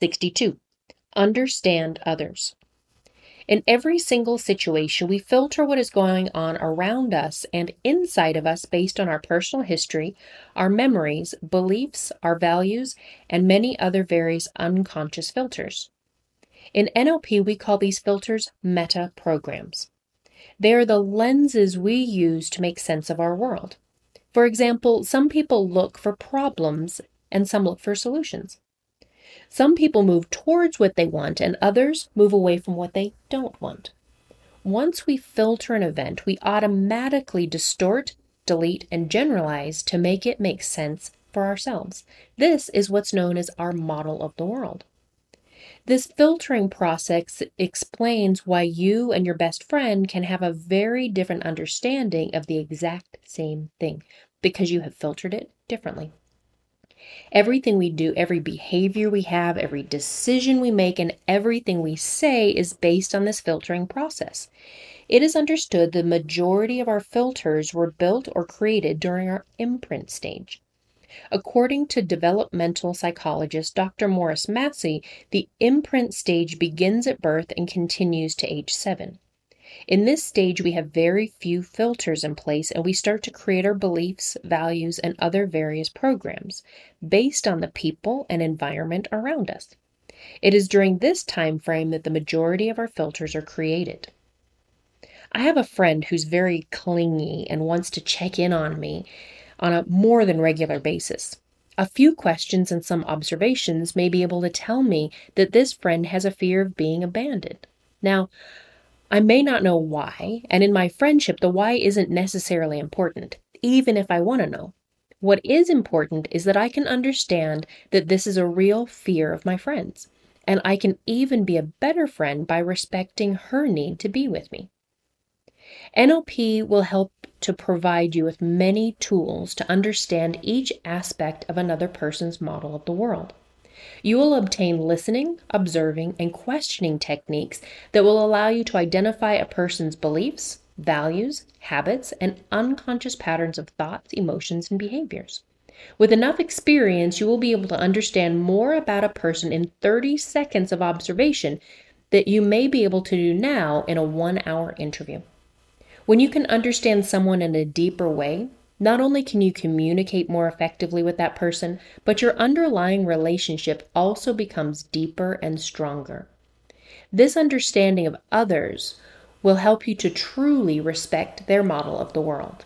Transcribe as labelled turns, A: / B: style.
A: 62. Understand others. In every single situation, we filter what is going on around us and inside of us based on our personal history, our memories, beliefs, our values, and many other various unconscious filters. In NLP, we call these filters meta programs. They are the lenses we use to make sense of our world. For example, some people look for problems and some look for solutions. Some people move towards what they want, and others move away from what they don't want. Once we filter an event, we automatically distort, delete, and generalize to make it make sense for ourselves. This is what's known as our model of the world. This filtering process explains why you and your best friend can have a very different understanding of the exact same thing because you have filtered it differently. Everything we do, every behavior we have, every decision we make, and everything we say is based on this filtering process. It is understood the majority of our filters were built or created during our imprint stage. According to developmental psychologist Dr. Morris Massey, the imprint stage begins at birth and continues to age seven. In this stage, we have very few filters in place and we start to create our beliefs, values, and other various programs based on the people and environment around us. It is during this time frame that the majority of our filters are created. I have a friend who's very clingy and wants to check in on me on a more than regular basis. A few questions and some observations may be able to tell me that this friend has a fear of being abandoned. Now, I may not know why, and in my friendship, the why isn't necessarily important, even if I want to know. What is important is that I can understand that this is a real fear of my friend's, and I can even be a better friend by respecting her need to be with me. NLP will help to provide you with many tools to understand each aspect of another person's model of the world. You will obtain listening, observing, and questioning techniques that will allow you to identify a person's beliefs, values, habits, and unconscious patterns of thoughts, emotions, and behaviors. With enough experience, you will be able to understand more about a person in 30 seconds of observation that you may be able to do now in a one hour interview. When you can understand someone in a deeper way, not only can you communicate more effectively with that person, but your underlying relationship also becomes deeper and stronger. This understanding of others will help you to truly respect their model of the world.